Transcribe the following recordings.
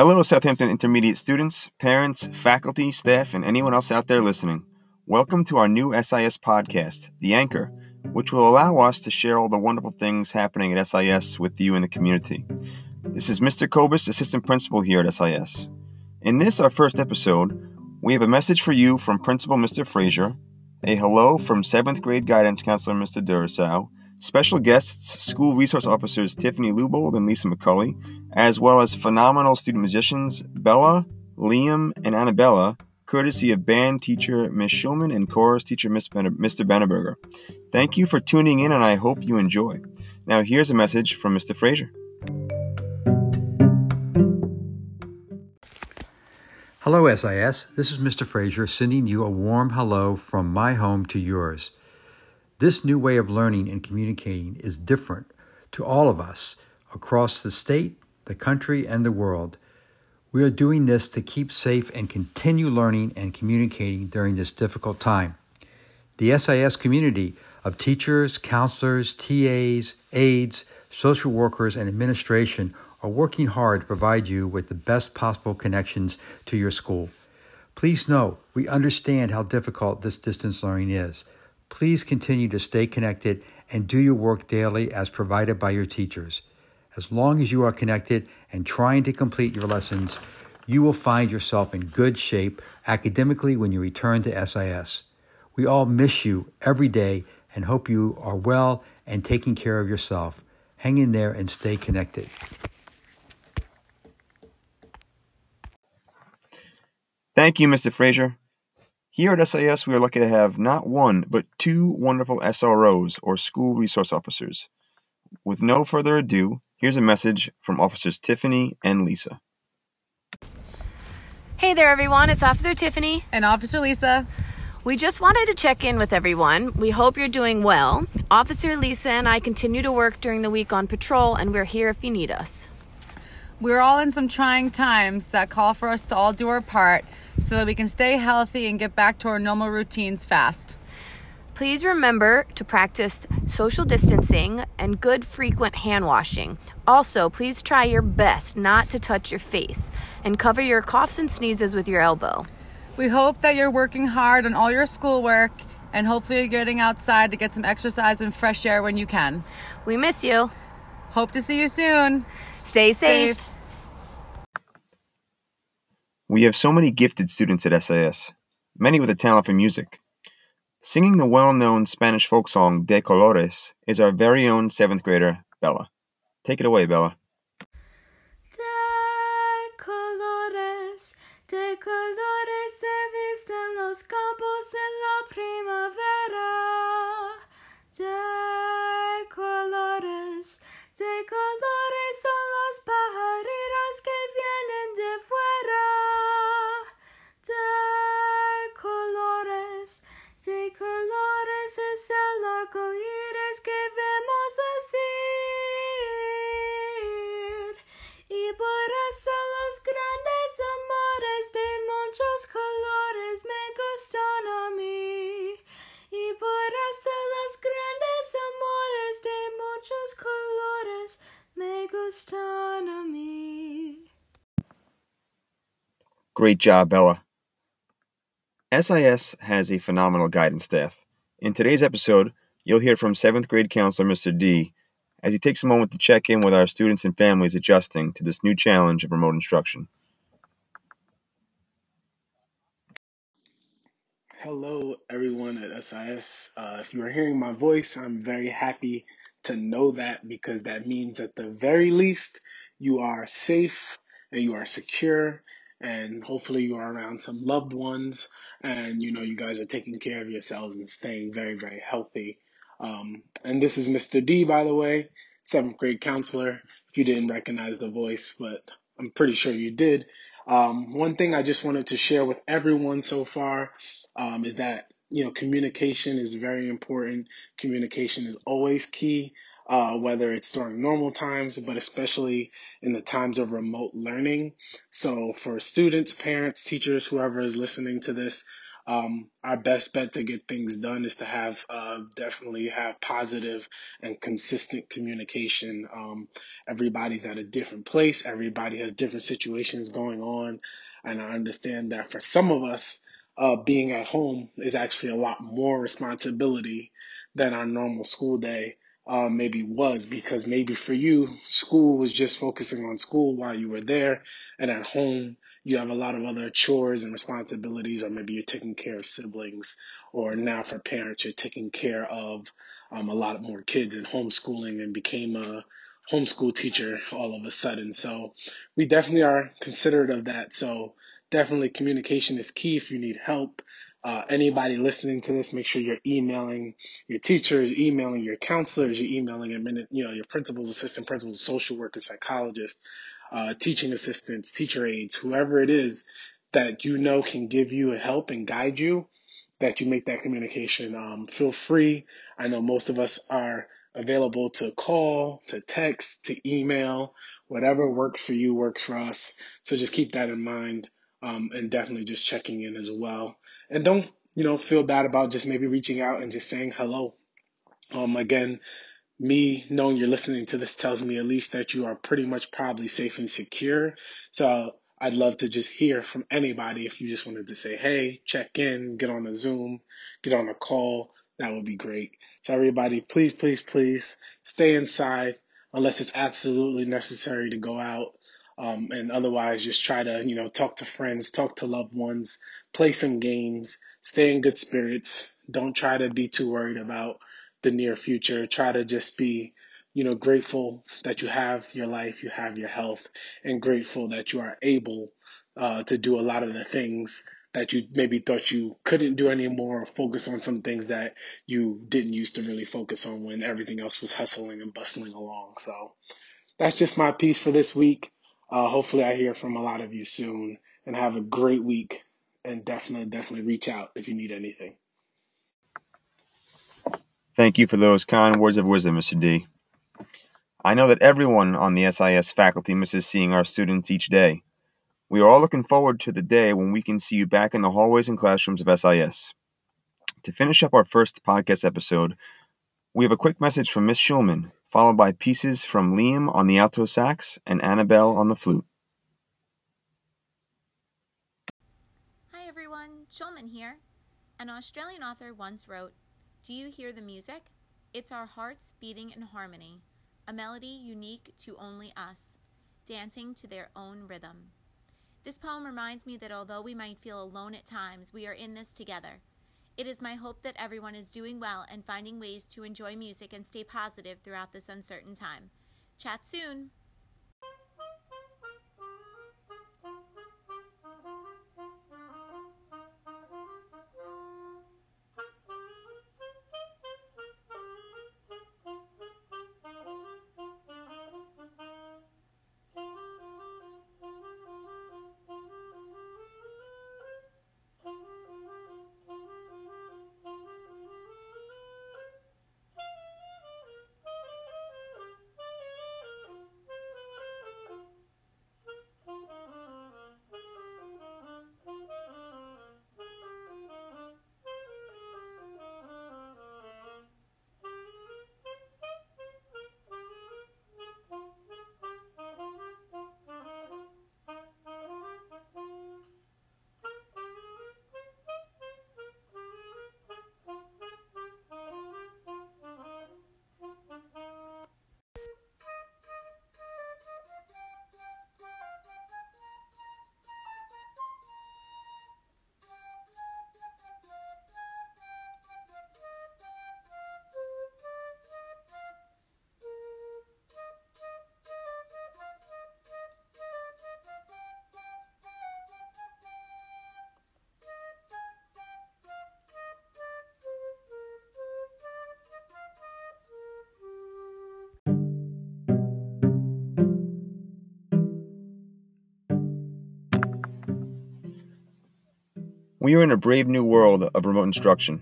Hello, Southampton Intermediate students, parents, faculty, staff, and anyone else out there listening. Welcome to our new SIS podcast, The Anchor, which will allow us to share all the wonderful things happening at SIS with you in the community. This is Mr. Cobis, Assistant Principal here at SIS. In this, our first episode, we have a message for you from Principal Mr. Frazier, a hello from 7th grade guidance counselor Mr. Duroseau, special guests, school resource officers Tiffany Lubold and Lisa McCulley, as well as phenomenal student musicians Bella, Liam, and Anabella, courtesy of band teacher Miss Schulman and chorus teacher Miss Mr. Benaberger. Thank you for tuning in, and I hope you enjoy. Now, here's a message from Mr. Frazier. Hello, SIS. This is Mr. Frazier sending you a warm hello from my home to yours. This new way of learning and communicating is different to all of us across the state, the country, and the world. We are doing this to keep safe and continue learning and communicating during this difficult time. The SIS community of teachers, counselors, TAs, aides, social workers, and administration are working hard to provide you with the best possible connections to your school. Please know we understand how difficult this distance learning is. Please continue to stay connected and do your work daily as provided by your teachers. As long as you are connected and trying to complete your lessons, you will find yourself in good shape academically when you return to SIS. We all miss you every day and hope you are well and taking care of yourself. Hang in there and stay connected. Thank you, Mr. Frazier. Here at SIS, we are lucky to have not one, but two wonderful SROs, or school resource officers. With no further ado, here's a message from Officers Tiffany and Lisa. Hey there, everyone. It's Officer Tiffany. And Officer Lisa. We just wanted to check in with everyone. We hope you're doing well. Officer Lisa and I continue to work during the week on patrol, and we're here if you need us. We're all in some trying times that call for us to all do our part so that we can stay healthy and get back to our normal routines fast. Please remember to practice social distancing and good frequent hand washing. Also, please try your best not to touch your face and cover your coughs and sneezes with your elbow. We hope that you're working hard on all your schoolwork and hopefully you're getting outside to get some exercise and fresh air when you can. We miss you. Hope to see you soon. Stay safe. safe. We have so many gifted students at SIS, many with a talent for music. Singing the well known Spanish folk song De Colores is our very own seventh grader, Bella. Take it away, Bella. Y por eso los grandes amores de muchos colores me gustan a mí. Y por eso los grandes amores de muchos colores me gustan a mí. Great job, Bella. SIS has a phenomenal guidance staff. In today's episode, you'll hear from 7th grade counselor Mr. D as he takes a moment to check in with our students and families adjusting to this new challenge of remote instruction. Hello, everyone at SIS. Uh, if you are hearing my voice, I'm very happy to know that because that means at the very least you are safe and you are secure and hopefully you are around some loved ones and you know you guys are taking care of yourselves and staying very very healthy. Um, and this is mr d by the way seventh grade counselor. If you didn't recognize the voice but i'm pretty sure you did. Um, one thing i just wanted to share with everyone so far um, is that you know communication is very important. Communication is always key uh, whether it's during normal times, but especially in the times of remote learning. So for students, parents, teachers, whoever is listening to this, um, our best bet to get things done is to have uh, definitely have positive and consistent communication. Um, everybody's at a different place. Everybody has different situations going on, and I understand that for some of us, uh, being at home is actually a lot more responsibility than our normal school day uh, maybe was because maybe for you school was just focusing on school while you were there and at home you have a lot of other chores and responsibilities, or maybe you're taking care of siblings, or now for parents, you're taking care of um, a lot more kids and homeschooling and became a homeschool teacher all of a sudden. So we definitely are considerate of that. So definitely communication is key if you need help. Uh, anybody listening to this, make sure you're emailing your teachers, emailing your counselors, you're emailing you know your principals, assistant principals, social workers, psychologists, uh, teaching assistants, teacher aides, whoever it is that you know can give you a help and guide you, that you make that communication. Um, feel free. I know most of us are available to call, to text, to email, whatever works for you works for us. So just keep that in mind. Um, and definitely just checking in as well. And don't, you know, feel bad about just maybe reaching out and just saying hello. Um, again, me knowing you're listening to this tells me at least that you are pretty much probably safe and secure. So I'd love to just hear from anybody if you just wanted to say, hey, check in, get on a Zoom, get on a call. That would be great. So everybody, please, please, please stay inside unless it's absolutely necessary to go out. Um, and otherwise, just try to, you know, talk to friends, talk to loved ones, play some games, stay in good spirits. Don't try to be too worried about the near future. Try to just be, you know, grateful that you have your life, you have your health, and grateful that you are able uh, to do a lot of the things that you maybe thought you couldn't do anymore or focus on some things that you didn't used to really focus on when everything else was hustling and bustling along. So that's just my piece for this week. Uh, hopefully, I hear from a lot of you soon and have a great week. And definitely, definitely reach out if you need anything. Thank you for those kind words of wisdom, Mr. D. I know that everyone on the SIS faculty misses seeing our students each day. We are all looking forward to the day when we can see you back in the hallways and classrooms of SIS. To finish up our first podcast episode, we have a quick message from Miss Schulman, followed by pieces from Liam on the alto sax and Annabelle on the flute. Hi everyone, Schulman here. An Australian author once wrote, do you hear the music? It's our hearts beating in harmony, a melody unique to only us, dancing to their own rhythm. This poem reminds me that although we might feel alone at times, we are in this together. It is my hope that everyone is doing well and finding ways to enjoy music and stay positive throughout this uncertain time. Chat soon! We are in a brave new world of remote instruction,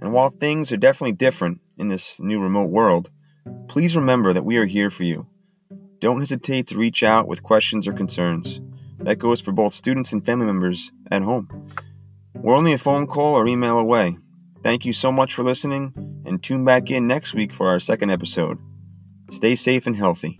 and while things are definitely different in this new remote world, please remember that we are here for you. Don't hesitate to reach out with questions or concerns. That goes for both students and family members at home. We're only a phone call or email away. Thank you so much for listening, and tune back in next week for our second episode. Stay safe and healthy.